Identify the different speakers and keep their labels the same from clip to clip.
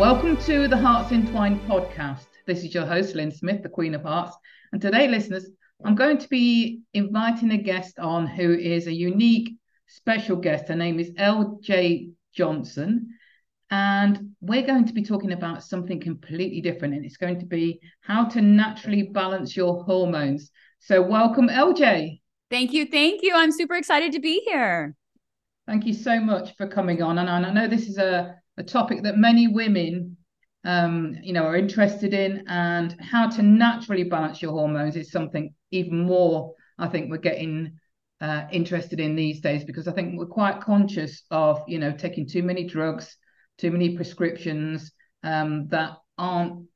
Speaker 1: Welcome to the Hearts Entwined podcast. This is your host, Lyn Smith, the Queen of Hearts. And today, listeners, I'm going to be inviting a guest on who is a unique, special guest. Her name is LJ Johnson. And we're going to be talking about something completely different. And it's going to be how to naturally balance your hormones. So, welcome, LJ.
Speaker 2: Thank you. Thank you. I'm super excited to be here.
Speaker 1: Thank you so much for coming on. And I know this is a a topic that many women um, you know are interested in and how to naturally balance your hormones is something even more i think we're getting uh, interested in these days because i think we're quite conscious of you know taking too many drugs too many prescriptions um, that aren't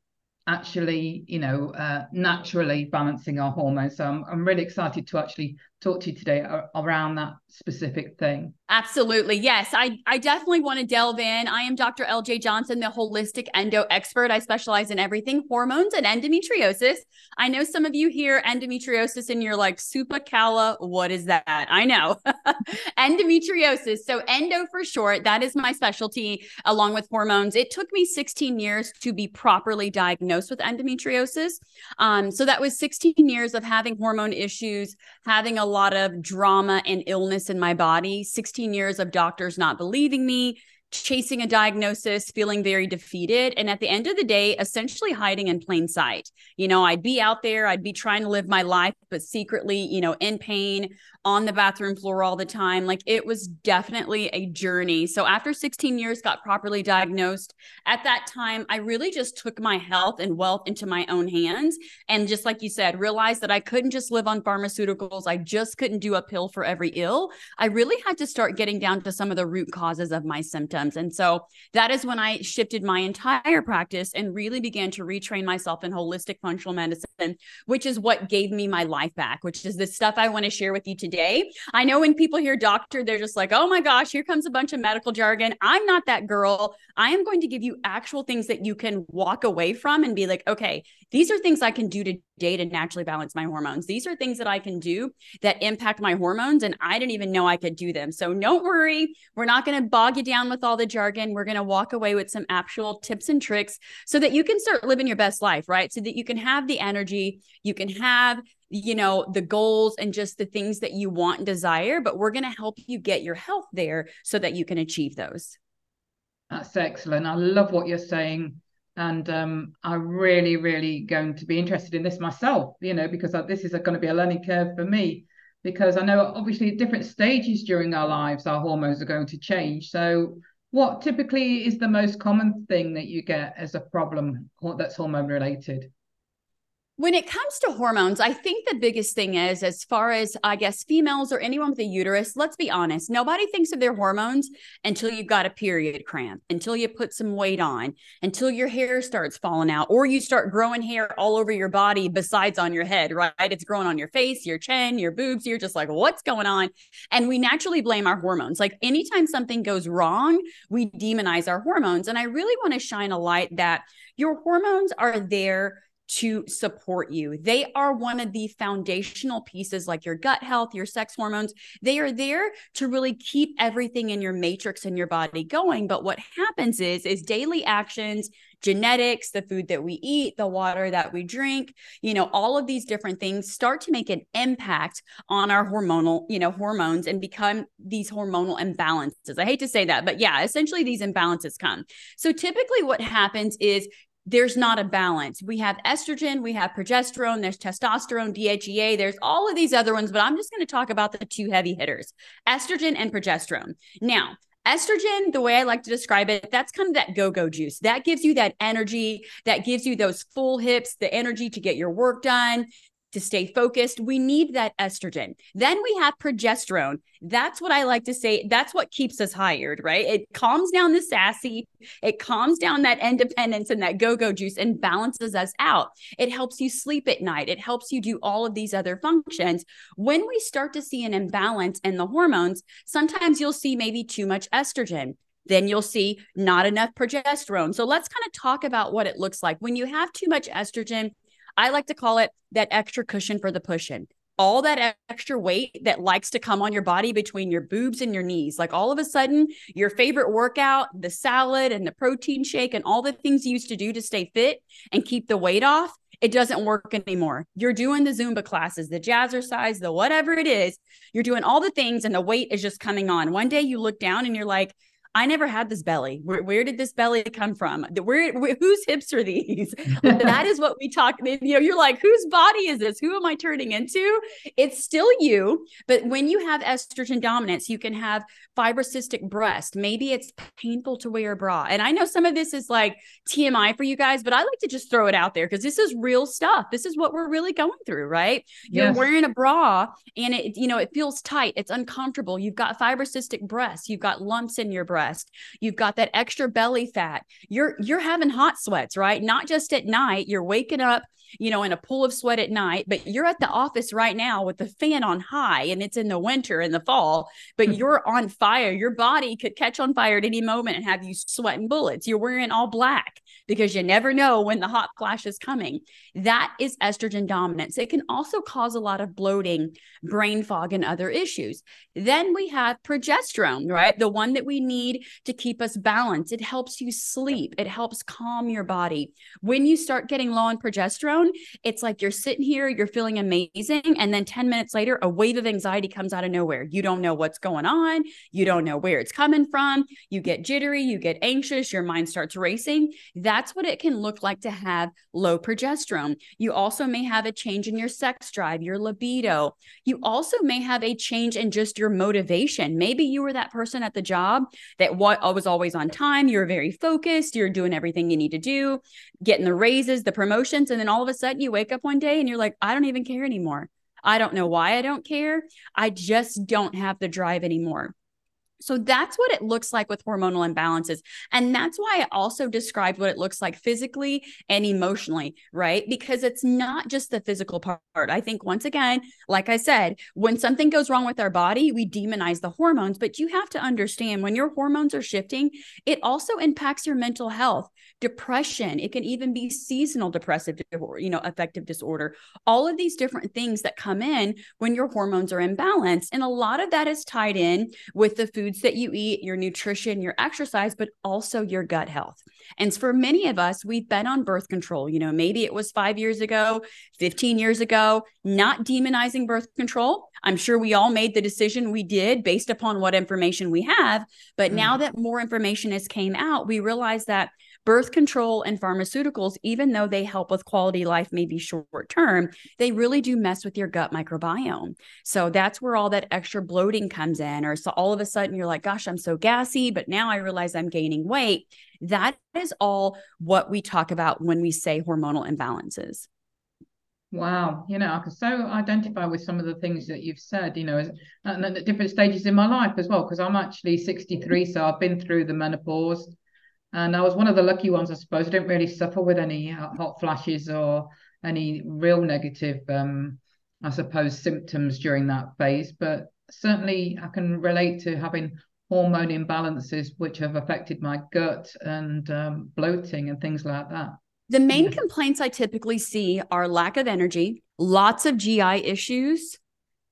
Speaker 1: actually you know uh, naturally balancing our hormones. So I'm, I'm really excited to actually talk to you today around that specific thing
Speaker 2: Absolutely. Yes. I, I definitely want to delve in. I am Dr. LJ Johnson, the holistic endo expert. I specialize in everything hormones and endometriosis. I know some of you hear endometriosis and you're like, Supakala, what is that? I know. endometriosis. So, endo for short, that is my specialty along with hormones. It took me 16 years to be properly diagnosed with endometriosis. Um, so, that was 16 years of having hormone issues, having a lot of drama and illness in my body. 16 years of doctors not believing me, chasing a diagnosis, feeling very defeated. And at the end of the day, essentially hiding in plain sight. You know, I'd be out there, I'd be trying to live my life, but secretly, you know, in pain, on the bathroom floor all the time. Like it was definitely a journey. So after 16 years, got properly diagnosed. At that time, I really just took my health and wealth into my own hands. And just like you said, realized that I couldn't just live on pharmaceuticals. I just couldn't do a pill for every ill. I really had to start getting down to some of the root causes of my symptoms. And so that is when I shifted my entire practice and really began to retrain myself in holistic functional medicine, which is what gave me my life back, which is the stuff I want to share with you today. I know when people hear doctor, they're just like, oh my gosh, here comes a bunch of medical jargon. I'm not that girl. I am going to give you actual things that you can walk away from and be like, okay, these are things I can do today to naturally balance my hormones. These are things that I can do that impact my hormones. And I didn't even know I could do them. So don't worry. We're not going to bog you down with all the jargon. We're going to walk away with some actual tips and tricks so that you can start living your best life, right? So that you can have the energy, you can have you know the goals and just the things that you want and desire but we're going to help you get your health there so that you can achieve those
Speaker 1: that's excellent i love what you're saying and um, i'm really really going to be interested in this myself you know because this is going to be a learning curve for me. Because i know obviously at different stages during our lives our hormones are going to change. So what typically is the most common thing that you get as a problem that's hormone related
Speaker 2: when it comes to hormones, I think the biggest thing is as far as I guess females or anyone with a uterus, let's be honest, nobody thinks of their hormones until you've got a period cramp, until you put some weight on, until your hair starts falling out, or you start growing hair all over your body besides on your head, right? It's growing on your face, your chin, your boobs. You're just like, what's going on? And we naturally blame our hormones. Like anytime something goes wrong, we demonize our hormones. And I really want to shine a light that your hormones are there to support you. They are one of the foundational pieces, like your gut health, your sex hormones. They are there to really keep everything in your matrix in your body going. But what happens is, is daily actions, genetics, the food that we eat, the water that we drink, you know, all of these different things start to make an impact on our hormonal, you know, hormones and become these hormonal imbalances. I hate to say that, but yeah, essentially these imbalances come. So typically what happens is there's not a balance. We have estrogen, we have progesterone, there's testosterone, DHEA, there's all of these other ones, but I'm just going to talk about the two heavy hitters estrogen and progesterone. Now, estrogen, the way I like to describe it, that's kind of that go go juice. That gives you that energy, that gives you those full hips, the energy to get your work done, to stay focused. We need that estrogen. Then we have progesterone. That's what I like to say. That's what keeps us hired, right? It calms down the sassy, it calms down that independence and that go go juice and balances us out. It helps you sleep at night, it helps you do all of these other functions. When we start to see an imbalance in the hormones, sometimes you'll see maybe too much estrogen then you'll see not enough progesterone. So let's kind of talk about what it looks like. When you have too much estrogen, I like to call it that extra cushion for the pushing. All that extra weight that likes to come on your body between your boobs and your knees. Like all of a sudden, your favorite workout, the salad and the protein shake, and all the things you used to do to stay fit and keep the weight off, it doesn't work anymore. You're doing the Zumba classes, the jazzercise, the whatever it is. You're doing all the things, and the weight is just coming on. One day you look down and you're like, I never had this belly. Where, where did this belly come from? Where, where whose hips are these? that is what we talk. You know, you're like, whose body is this? Who am I turning into? It's still you, but when you have estrogen dominance, you can have fibrocystic breast. Maybe it's painful to wear a bra. And I know some of this is like TMI for you guys, but I like to just throw it out there because this is real stuff. This is what we're really going through, right? You're yes. wearing a bra and it, you know, it feels tight. It's uncomfortable. You've got fibrocystic breast. You've got lumps in your breast breast you've got that extra belly fat you're you're having hot sweats right not just at night you're waking up you know in a pool of sweat at night but you're at the office right now with the fan on high and it's in the winter and the fall but hmm. you're on fire your body could catch on fire at any moment and have you sweating bullets you're wearing all black because you never know when the hot flash is coming. That is estrogen dominance. It can also cause a lot of bloating, brain fog, and other issues. Then we have progesterone, right? The one that we need to keep us balanced. It helps you sleep, it helps calm your body. When you start getting low on progesterone, it's like you're sitting here, you're feeling amazing. And then 10 minutes later, a wave of anxiety comes out of nowhere. You don't know what's going on, you don't know where it's coming from. You get jittery, you get anxious, your mind starts racing. That's what it can look like to have low progesterone. You also may have a change in your sex drive, your libido. You also may have a change in just your motivation. Maybe you were that person at the job that uh, was always on time, you're very focused, you're doing everything you need to do, getting the raises, the promotions, and then all of a sudden you wake up one day and you're like, I don't even care anymore. I don't know why I don't care. I just don't have the drive anymore. So that's what it looks like with hormonal imbalances. And that's why I also described what it looks like physically and emotionally, right? Because it's not just the physical part. I think, once again, like I said, when something goes wrong with our body, we demonize the hormones. But you have to understand when your hormones are shifting, it also impacts your mental health, depression. It can even be seasonal depressive, you know, affective disorder. All of these different things that come in when your hormones are imbalanced. And a lot of that is tied in with the foods that you eat, your nutrition, your exercise, but also your gut health. And for many of us, we've been on birth control. You know, maybe it was five years ago, 15 years ago, not demonizing birth control. I'm sure we all made the decision we did based upon what information we have. But mm. now that more information has came out, we realize that birth control and pharmaceuticals, even though they help with quality life, maybe short term, they really do mess with your gut microbiome. So that's where all that extra bloating comes in. Or so all of a sudden you're like, gosh, I'm so gassy, but now I realize I'm gaining weight. That is all what we talk about when we say hormonal imbalances.
Speaker 1: Wow, you know, I can so identify with some of the things that you've said, you know, and at different stages in my life as well, because I'm actually 63, so I've been through the menopause. And I was one of the lucky ones, I suppose. I didn't really suffer with any hot flashes or any real negative, um, I suppose, symptoms during that phase. But certainly, I can relate to having hormone imbalances which have affected my gut and um, bloating and things like that.
Speaker 2: The main complaints I typically see are lack of energy, lots of GI issues.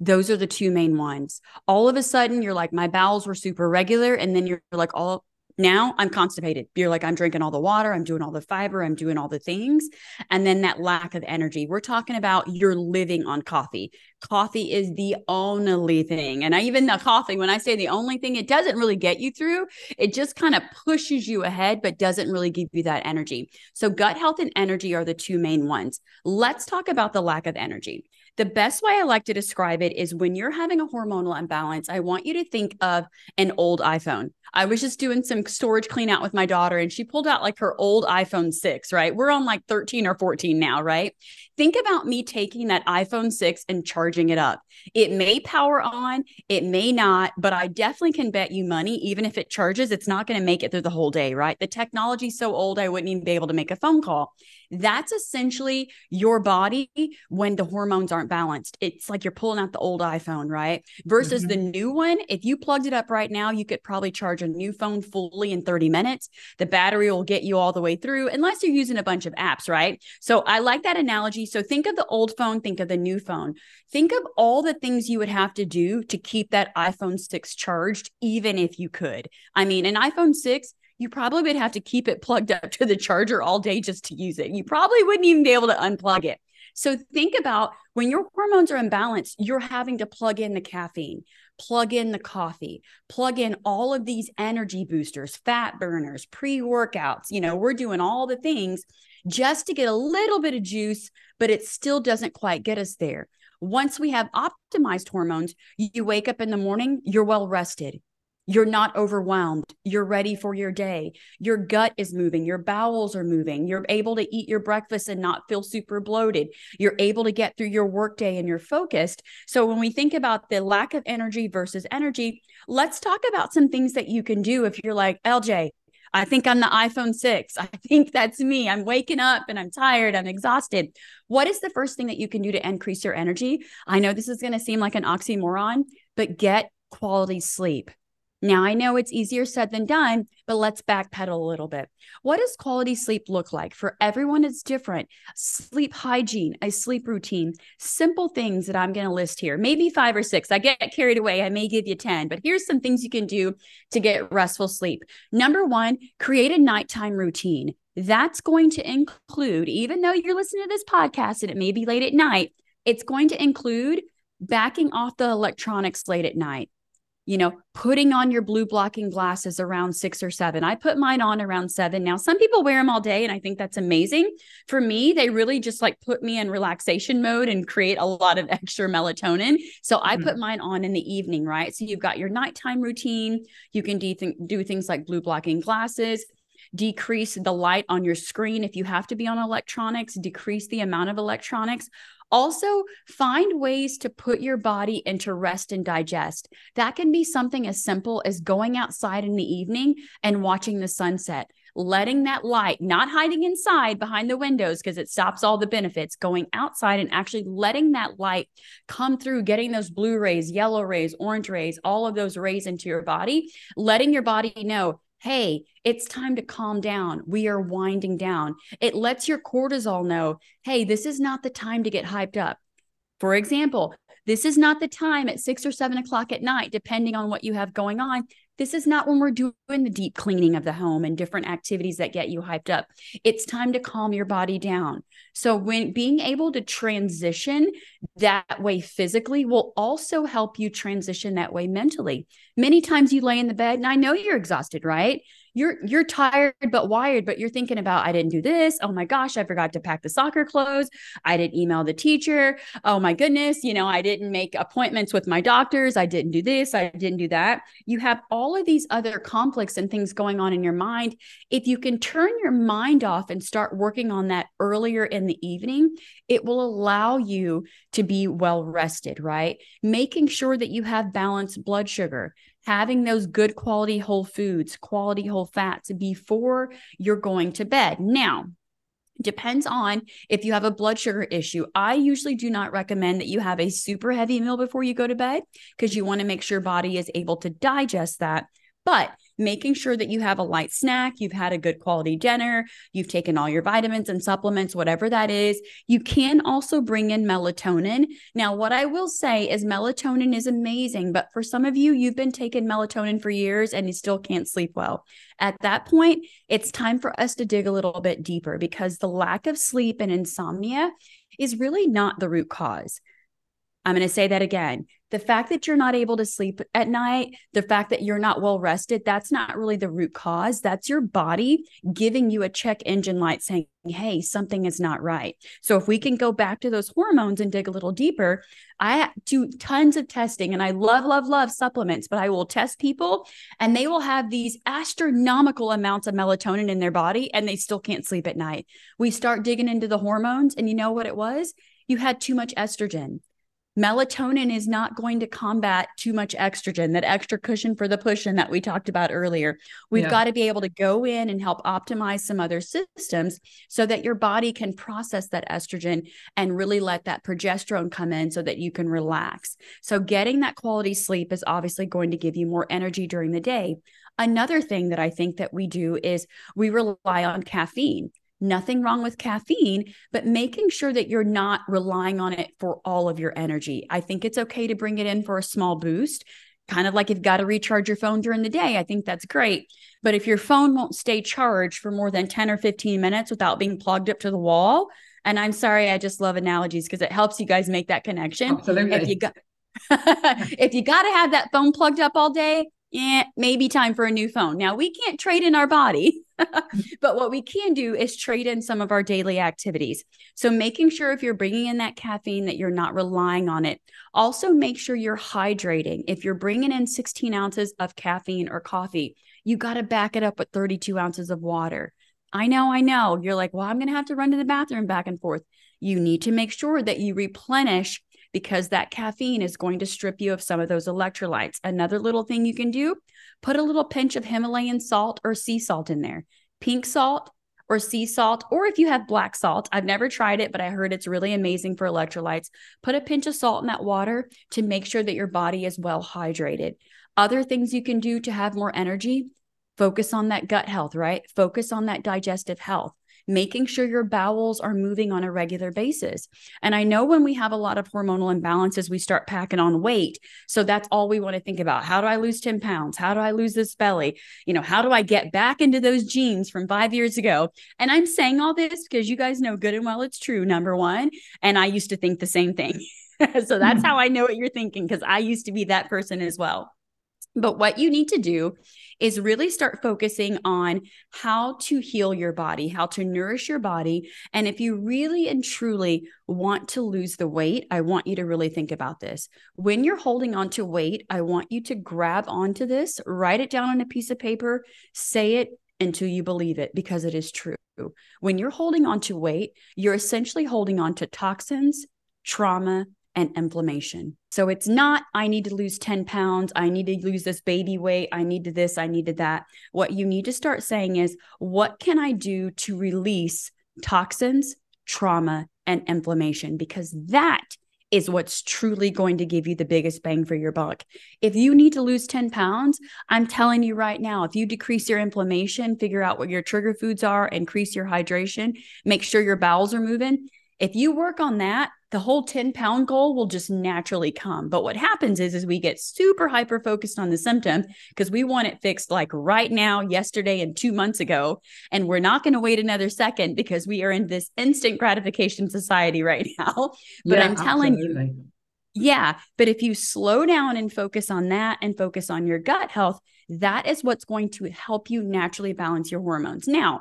Speaker 2: Those are the two main ones. All of a sudden, you're like, my bowels were super regular. And then you're like, all now I'm constipated. You're like, I'm drinking all the water, I'm doing all the fiber, I'm doing all the things. And then that lack of energy. We're talking about you're living on coffee. Coffee is the only thing. And I even uh, the coffee, when I say the only thing, it doesn't really get you through. It just kind of pushes you ahead, but doesn't really give you that energy. So gut health and energy are the two main ones. Let's talk about the lack of energy. The best way I like to describe it is when you're having a hormonal imbalance, I want you to think of an old iPhone. I was just doing some storage clean out with my daughter and she pulled out like her old iPhone 6, right? We're on like 13 or 14 now, right? Think about me taking that iPhone 6 and charging it up. It may power on, it may not, but I definitely can bet you money, even if it charges, it's not going to make it through the whole day, right? The technology's so old, I wouldn't even be able to make a phone call. That's essentially your body when the hormones aren't balanced. It's like you're pulling out the old iPhone, right? Versus mm-hmm. the new one. If you plugged it up right now, you could probably charge a new phone fully in 30 minutes. The battery will get you all the way through, unless you're using a bunch of apps, right? So I like that analogy. So think of the old phone, think of the new phone. Think of all the things you would have to do to keep that iPhone 6 charged, even if you could. I mean, an iPhone 6 you probably would have to keep it plugged up to the charger all day just to use it. You probably wouldn't even be able to unplug it. So think about when your hormones are imbalanced, you're having to plug in the caffeine, plug in the coffee, plug in all of these energy boosters, fat burners, pre workouts. You know, we're doing all the things just to get a little bit of juice, but it still doesn't quite get us there. Once we have optimized hormones, you wake up in the morning, you're well rested. You're not overwhelmed. You're ready for your day. Your gut is moving. Your bowels are moving. You're able to eat your breakfast and not feel super bloated. You're able to get through your workday and you're focused. So, when we think about the lack of energy versus energy, let's talk about some things that you can do if you're like, LJ, I think I'm the iPhone 6. I think that's me. I'm waking up and I'm tired. I'm exhausted. What is the first thing that you can do to increase your energy? I know this is going to seem like an oxymoron, but get quality sleep. Now, I know it's easier said than done, but let's backpedal a little bit. What does quality sleep look like? For everyone, it's different. Sleep hygiene, a sleep routine, simple things that I'm going to list here, maybe five or six. I get carried away. I may give you 10, but here's some things you can do to get restful sleep. Number one, create a nighttime routine. That's going to include, even though you're listening to this podcast and it may be late at night, it's going to include backing off the electronics late at night you know, putting on your blue blocking glasses around six or seven. I put mine on around seven. Now, some people wear them all day, and I think that's amazing. For me, they really just like put me in relaxation mode and create a lot of extra melatonin. So I mm-hmm. put mine on in the evening, right? So you've got your nighttime routine. You can do, th- do things like blue blocking glasses decrease the light on your screen if you have to be on electronics, decrease the amount of electronics. Also, find ways to put your body into rest and digest. That can be something as simple as going outside in the evening and watching the sunset, letting that light, not hiding inside behind the windows because it stops all the benefits, going outside and actually letting that light come through, getting those blue rays, yellow rays, orange rays, all of those rays into your body, letting your body know hey, it's time to calm down. We are winding down. It lets your cortisol know, hey, this is not the time to get hyped up. For example, this is not the time at six or seven o'clock at night, depending on what you have going on, this is not when we're doing the deep cleaning of the home and different activities that get you hyped up. It's time to calm your body down. So, when being able to transition that way physically will also help you transition that way mentally. Many times you lay in the bed and I know you're exhausted, right? You're you're tired but wired but you're thinking about i didn't do this. Oh my gosh i forgot to pack the soccer clothes. I didn't email the teacher. Oh my goodness you know i didn't make appointments with my doctors. I didn't do this. I didn't do that you have all of these other conflicts and things going on in your mind. If you can turn your mind off and start working on that earlier in the evening it will allow you to be well rested right? Making sure that you have balanced blood sugar having those good quality whole foods, quality whole fats before you're going to bed. Now, depends on if you have a blood sugar issue. I usually do not recommend that you have a super heavy meal before you go to bed because you want to make sure your body is able to digest that. But making sure that you have a light snack, you've had a good quality dinner, you've taken all your vitamins and supplements, whatever that is. You can also bring in melatonin. Now, what I will say is melatonin is amazing, but for some of you, you've been taking melatonin for years and you still can't sleep well. At that point, it's time for us to dig a little bit deeper because the lack of sleep and insomnia is really not the root cause. I'm going to say that again the fact that you're not able to sleep at night, the fact that you're not well rested, that's not really the root cause. That's your body giving you a check engine light saying, hey, something is not right. So if we can go back to those hormones and dig a little deeper, I do tons of testing and I love, love, love supplements, but I will test people and they will have these astronomical amounts of melatonin in their body and they still can't sleep at night. We start digging into the hormones and you know what it was? You had too much estrogen melatonin is not going to combat too much estrogen, that extra cushion for the pushing that we talked about earlier. We've yeah. got to be able to go in and help optimize some other systems so that your body can process that estrogen and really let that progesterone come in so that you can relax. So, getting that quality sleep is obviously going to give you more energy during the day. Another thing that I think that we do is we rely on caffeine nothing wrong with caffeine, but making sure that you're not relying on it for all of your energy. I think it's okay to bring it in for a small boost. Kind of like you've got to recharge your phone during the day. I think that's great. But if your phone won't stay charged for more than 10 or 15 minutes without being plugged up to the wall, and I'm sorry, I just love analogies because it helps you guys make that connection.
Speaker 1: Absolutely.
Speaker 2: If you got if you got to have that phone plugged up all day, yeah, maybe time for a new phone. Now, we can't trade in our body, but what we can do is trade in some of our daily activities. So, making sure if you're bringing in that caffeine that you're not relying on it. Also, make sure you're hydrating. If you're bringing in 16 ounces of caffeine or coffee, you got to back it up with 32 ounces of water. I know, I know. You're like, well, I'm going to have to run to the bathroom back and forth. You need to make sure that you replenish because that caffeine is going to strip you of some of those electrolytes. Another little thing you can do put a little pinch of Himalayan salt or sea salt in there. Pink salt or sea salt, or if you have black salt, I've never tried it, but I heard it's really amazing for electrolytes. Put a pinch of salt in that water to make sure that your body is well hydrated. Other things you can do to have more energy focus on that gut health, right? Focus on that digestive health making sure your bowels are moving on a regular basis. And I know when we have a lot of hormonal imbalances, we start packing on weight. So that's all we want to think about. How do I lose 10 pounds? How do I lose this belly? You know, how do I get back into those jeans from five years ago? And I'm saying all this because you guys know good and well it's true, number one. And I used to think the same thing. so that's hmm. how I know what you're thinking because I used to be that person as well. But what you need to do is really start focusing on how to heal your body, how to nourish your body. And if you really and truly want to lose the weight, I want you to really think about this. When you're holding on to weight, I want you to grab onto this, write it down on a piece of paper, say it until you believe it because it is true. When you're holding on to weight, you're essentially holding on to toxins, trauma, and inflammation. So it's not, I need to lose 10 pounds. I need to lose this baby weight. I need to this. I needed that. What you need to start saying is, what can I do to release toxins, trauma, and inflammation? Because that is what's truly going to give you the biggest bang for your buck. If you need to lose 10 pounds, I'm telling you right now, if you decrease your inflammation, figure out what your trigger foods are, increase your hydration, make sure your bowels are moving. If you work on that, the whole 10 pound goal will just naturally come. But what happens is, is we get super hyper focused on the symptom because we want it fixed like right now, yesterday, and two months ago. And we're not going to wait another second because we are in this instant gratification society right now. But yeah, I'm telling absolutely. you, yeah. But if you slow down and focus on that and focus on your gut health, that is what's going to help you naturally balance your hormones. Now,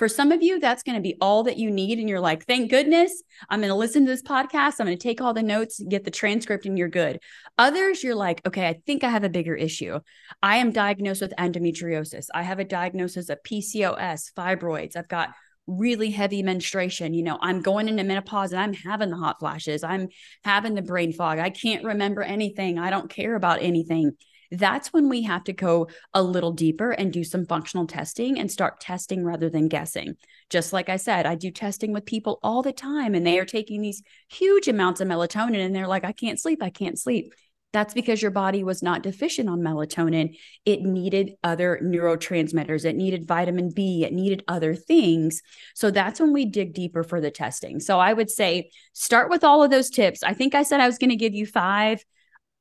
Speaker 2: for some of you, that's going to be all that you need. And you're like, thank goodness I'm going to listen to this podcast. I'm going to take all the notes, get the transcript, and you're good. Others, you're like, okay, I think I have a bigger issue. I am diagnosed with endometriosis. I have a diagnosis of PCOS, fibroids. I've got really heavy menstruation. You know, I'm going into menopause and I'm having the hot flashes. I'm having the brain fog. I can't remember anything. I don't care about anything that's when we have to go a little deeper and do some functional testing and start testing rather than guessing. Just like I said, I do testing with people all the time and they are taking these huge amounts of melatonin and they're like, I can't sleep, I can't sleep. That's because your body was not deficient on melatonin. It needed other neurotransmitters. It needed vitamin B. It needed other things. So that's when we dig deeper for the testing. So I would say start with all of those tips. I think I said I was going to give you five.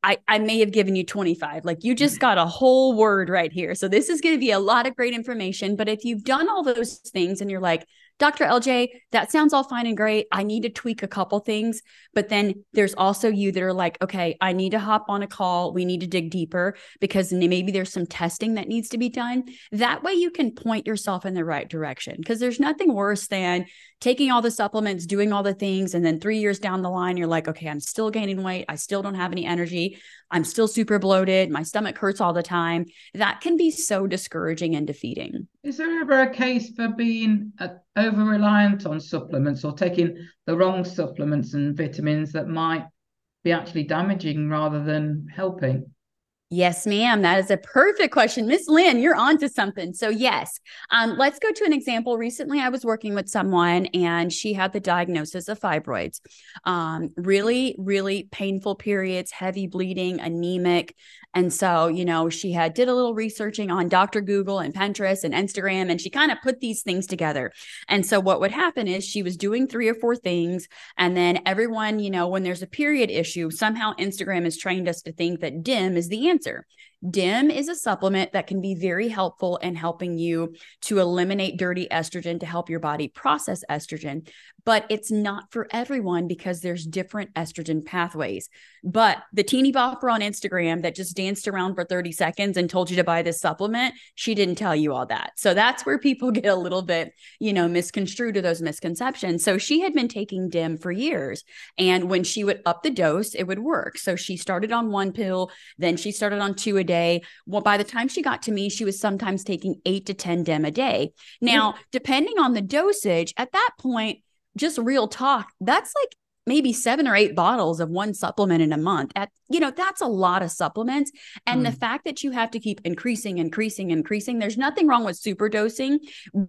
Speaker 2: I, I may have given you 25. Like you just mm-hmm. got a whole word right here. So this is going to be a lot of great information. But if you've done all those things and you're like, Dr. LJ, that sounds all fine and great. I need to tweak a couple things. But then there's also you that are like, okay, I need to hop on a call. We need to dig deeper because maybe there's some testing that needs to be done. That way you can point yourself in the right direction because there's nothing worse than taking all the supplements, doing all the things. And then three years down the line, you're like, okay, I'm still gaining weight. I still don't have any energy. I'm still super bloated. My stomach hurts all the time. That can be so discouraging and defeating.
Speaker 1: Is there ever a case for being uh, over reliant on supplements or taking the wrong supplements and vitamins that might be actually damaging rather than helping?
Speaker 2: Yes, ma'am. That is a perfect question. Miss Lyn, you're on to something. So, yes, um, let's go to an example. Recently, I was working with someone and she had the diagnosis of fibroids. Um, really, really painful periods, heavy bleeding, anemic. And so, you know, she had did a little researching on Dr. Google and Pinterest and Instagram, and she kind of put these things together. And so, what would happen is she was doing three or four things. And then everyone, you know, when there's a period issue, somehow Instagram has trained us to think that DIM is the answer. DIM is a supplement that can be very helpful in helping you to eliminate dirty estrogen to help your body process estrogen but it's not for everyone because there's different estrogen pathways. But the teeny bopper on Instagram that just danced around for 30 seconds and told you to buy this supplement, she didn't tell you all that. So that's where people get a little bit, you know, misconstrued to those misconceptions. So she had been taking DIM for years. And when she would up the dose, it would work. So she started on one pill, then she started on two a day. Well, by the time she got to me, she was sometimes taking eight to 10 DIM a day. Now, depending on the dosage, at that point, just real talk, that's like maybe seven or eight bottles of one supplement in a month at you know that's a lot of supplements and mm. the fact that you have to keep increasing increasing increasing there's nothing wrong with super dosing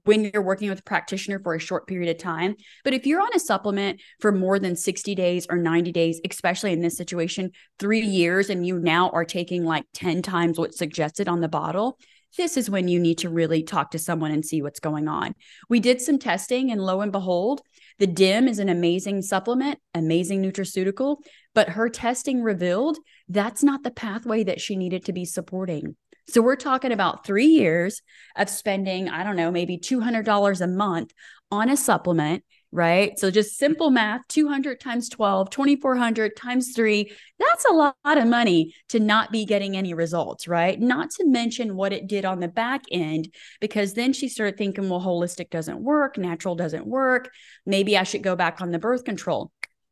Speaker 2: when you're working with a practitioner for a short period of time but if you're on a supplement for more than 60 days or 90 days especially in this situation 3 years and you now are taking like 10 times what's suggested on the bottle this is when you need to really talk to someone and see what's going on. We did some testing, and lo and behold, the DIM is an amazing supplement, amazing nutraceutical, but her testing revealed that's not the pathway that she needed to be supporting. So we're talking about three years of spending, I don't know, maybe $200 a month on a supplement right? So just simple math 200 times 12, 2400 times three. That's a lot of money to not be getting any results, right? Not to mention what it did on the back end, because then she started thinking, well, holistic doesn't work, natural doesn't work. Maybe I should go back on the birth control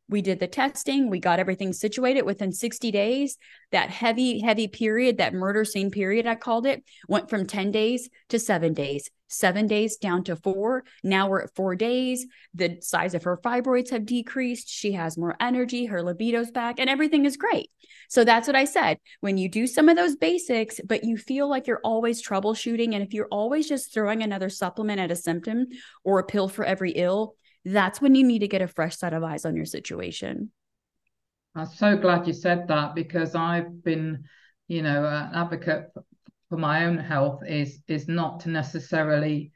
Speaker 2: we did the testing. We got everything situated within 60 days. That heavy heavy period that murder scene period i called it went from 10 days to 7 days. 7 days down to 4 now we're at 4 days. The size of her fibroids have decreased. She has more energy. Her libido's back and everything is great. So that's what i said. When you do some of those basics but you feel like you're always troubleshooting and if you're always just throwing another supplement at a symptom or a pill for every ill that's when you need to get a fresh set of eyes on your situation.
Speaker 1: I'm so glad you said that because I've been, you know, an advocate for my own health is is not to necessarily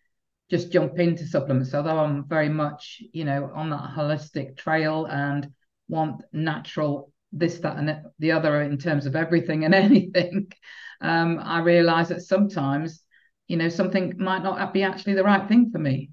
Speaker 1: just jump into supplements. Although I'm very much, you know, on that holistic trail and want natural this, that, and the other in terms of everything and anything. Um, I realize that sometimes, you know, something might not be actually the right thing for me.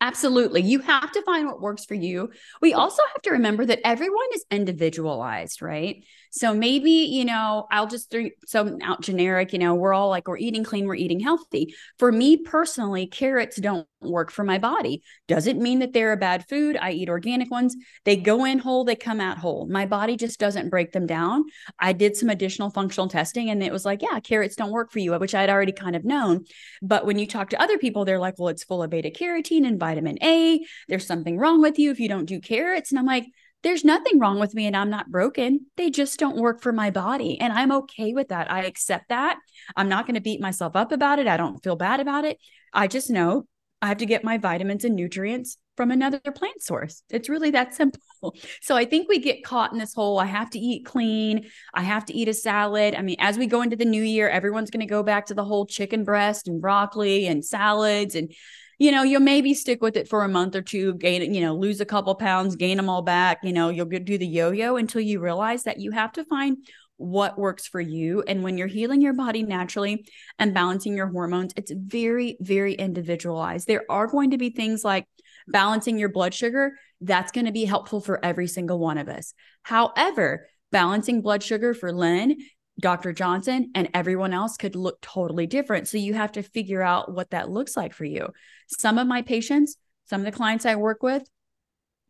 Speaker 2: Absolutely. You have to find what works for you. We also have to remember that everyone is individualized, right? So maybe, you know, I'll just throw some out generic, you know, we're all like, we're eating clean, we're eating healthy. For me personally, carrots don't work for my body. Doesn't mean that they're a bad food. I eat organic ones. They go in whole, they come out whole. My body just doesn't break them down. I did some additional functional testing and it was like, yeah, carrots don't work for you, which I'd already kind of known. But when you talk to other people, they're like, well, it's full of beta carotene and vitamin A. There's something wrong with you if you don't do carrots. And I'm like, there's nothing wrong with me and I'm not broken. They just don't work for my body. And I'm okay with that. I accept that. I'm not going to beat myself up about it. I don't feel bad about it. I just know I have to get my vitamins and nutrients from another plant source. It's really that simple. So I think we get caught in this whole I have to eat clean, I have to eat a salad. I mean, as we go into the new year, everyone's going to go back to the whole chicken breast and broccoli and salads and you know, you'll maybe stick with it for a month or two, gain, you know, lose a couple pounds, gain them all back. You know, you'll do the yo yo until you realize that you have to find what works for you. And when you're healing your body naturally and balancing your hormones, it's very, very individualized. There are going to be things like balancing your blood sugar. That's going to be helpful for every single one of us. However, balancing blood sugar for Lyn Dr. Johnson and everyone else could look totally different. So you have to figure out what that looks like for you. Some of my patients, some of the clients I work with,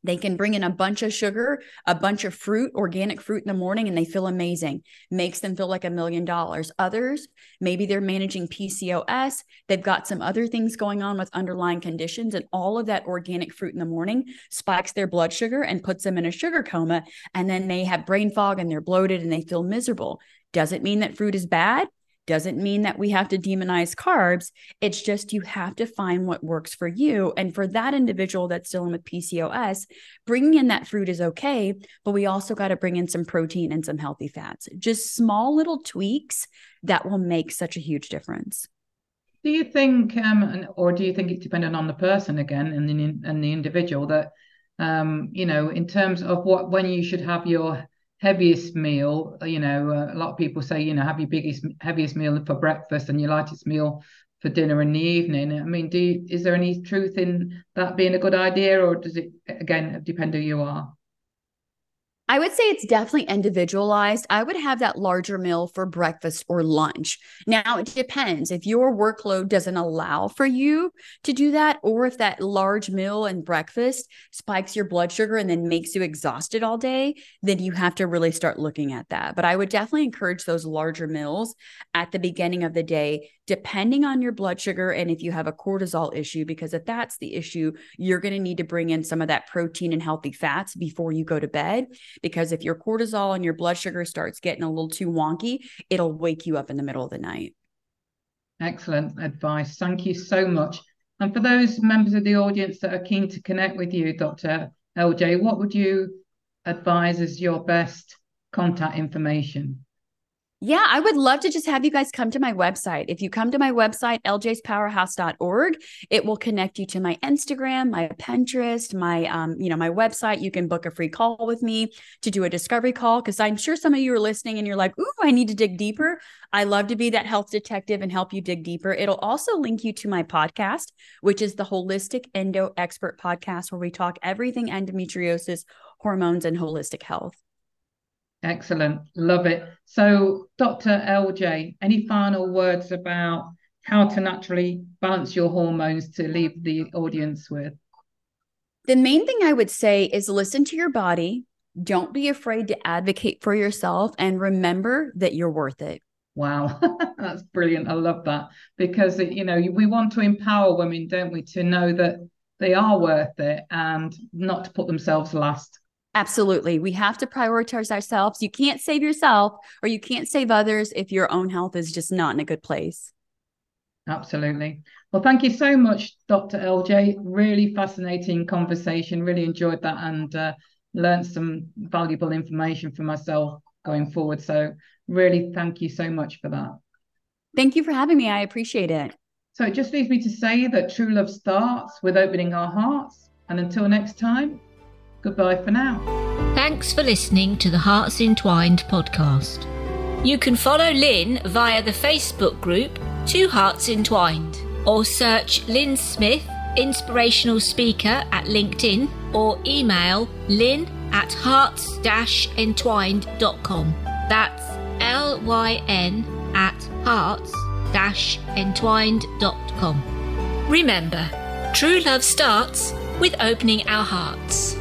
Speaker 2: they can bring in a bunch of sugar, a bunch of fruit, organic fruit in the morning, and they feel amazing. Makes them feel like a million dollars. Others, maybe they're managing PCOS. They've got some other things going on with underlying conditions, and all of that organic fruit in the morning spikes their blood sugar and puts them in a sugar coma. And then they have brain fog and they're bloated and they feel miserable. Doesn't mean that fruit is bad doesn't mean that we have to demonize carbs. It's just you have to find what works for you. And for that individual that's dealing with PCOS, bringing in that fruit is okay, but we also got to bring in some protein and some healthy fats. Just small little tweaks that will make such a huge difference.
Speaker 1: Do you think, um, or do you think it's dependent on the person again and the, and the individual that, um, you know, in terms of what when you should have your heaviest meal you know uh, a lot of people say you know have your biggest heaviest meal for breakfast and your lightest meal for dinner in the evening. I mean do you, is there any truth in that being a good idea or does it again depend who you are
Speaker 2: I would say it's definitely individualized. I would have that larger meal for breakfast or lunch. Now, it depends if your workload doesn't allow for you to do that, or if that large meal and breakfast spikes your blood sugar and then makes you exhausted all day, then you have to really start looking at that. But I would definitely encourage those larger meals at the beginning of the day depending on your blood sugar and if you have a cortisol issue, because if that's the issue, you're going to need to bring in some of that protein and healthy fats before you go to bed. Because if your cortisol and your blood sugar starts getting a little too wonky, it'll wake you up in the middle of the night.
Speaker 1: Excellent advice. Thank you so much. And for those members of the audience that are keen to connect with you, Dr. LJ, what would you advise as your best contact information?
Speaker 2: Yeah, I would love to just have you guys come to my website. If you come to my website, ljspowerhouse.org, it will connect you to my Instagram, my Pinterest, my um, you know, my website. You can book a free call with me to do a discovery call because I'm sure some of you are listening and you're like, "Ooh, I need to dig deeper." I love to be that health detective and help you dig deeper. It'll also link you to my podcast, which is the Holistic Endo Expert podcast where we talk everything endometriosis, hormones and holistic health.
Speaker 1: Excellent. Love it. So, Dr. LJ, any final words about how to naturally balance your hormones to leave the audience with?
Speaker 2: The main thing I would say is listen to your body. Don't be afraid to advocate for yourself and remember that you're worth it.
Speaker 1: Wow, that's brilliant. I love that because, you know, we want to empower women, don't we, to know that they are worth it and not to put themselves last.
Speaker 2: Absolutely. We have to prioritize ourselves. You can't save yourself or you can't save others if your own health is just not in a good place.
Speaker 1: Absolutely. Well, thank you so much, Dr. LJ. Really fascinating conversation. Really enjoyed that and uh, learned some valuable information for myself going forward. So, really, thank you so much for that.
Speaker 2: Thank you for having me. I appreciate it.
Speaker 1: So, it just leaves me to say that true love starts with opening our hearts. And until next time, Goodbye for now.
Speaker 3: Thanks for listening to the Hearts Entwined podcast. You can follow Lyn via the Facebook group Two Hearts Entwined or search Lyn Smith, inspirational speaker at LinkedIn or email lyn at hearts entwined.com. That's L Y N at hearts entwined.com. Remember, true love starts with opening our hearts.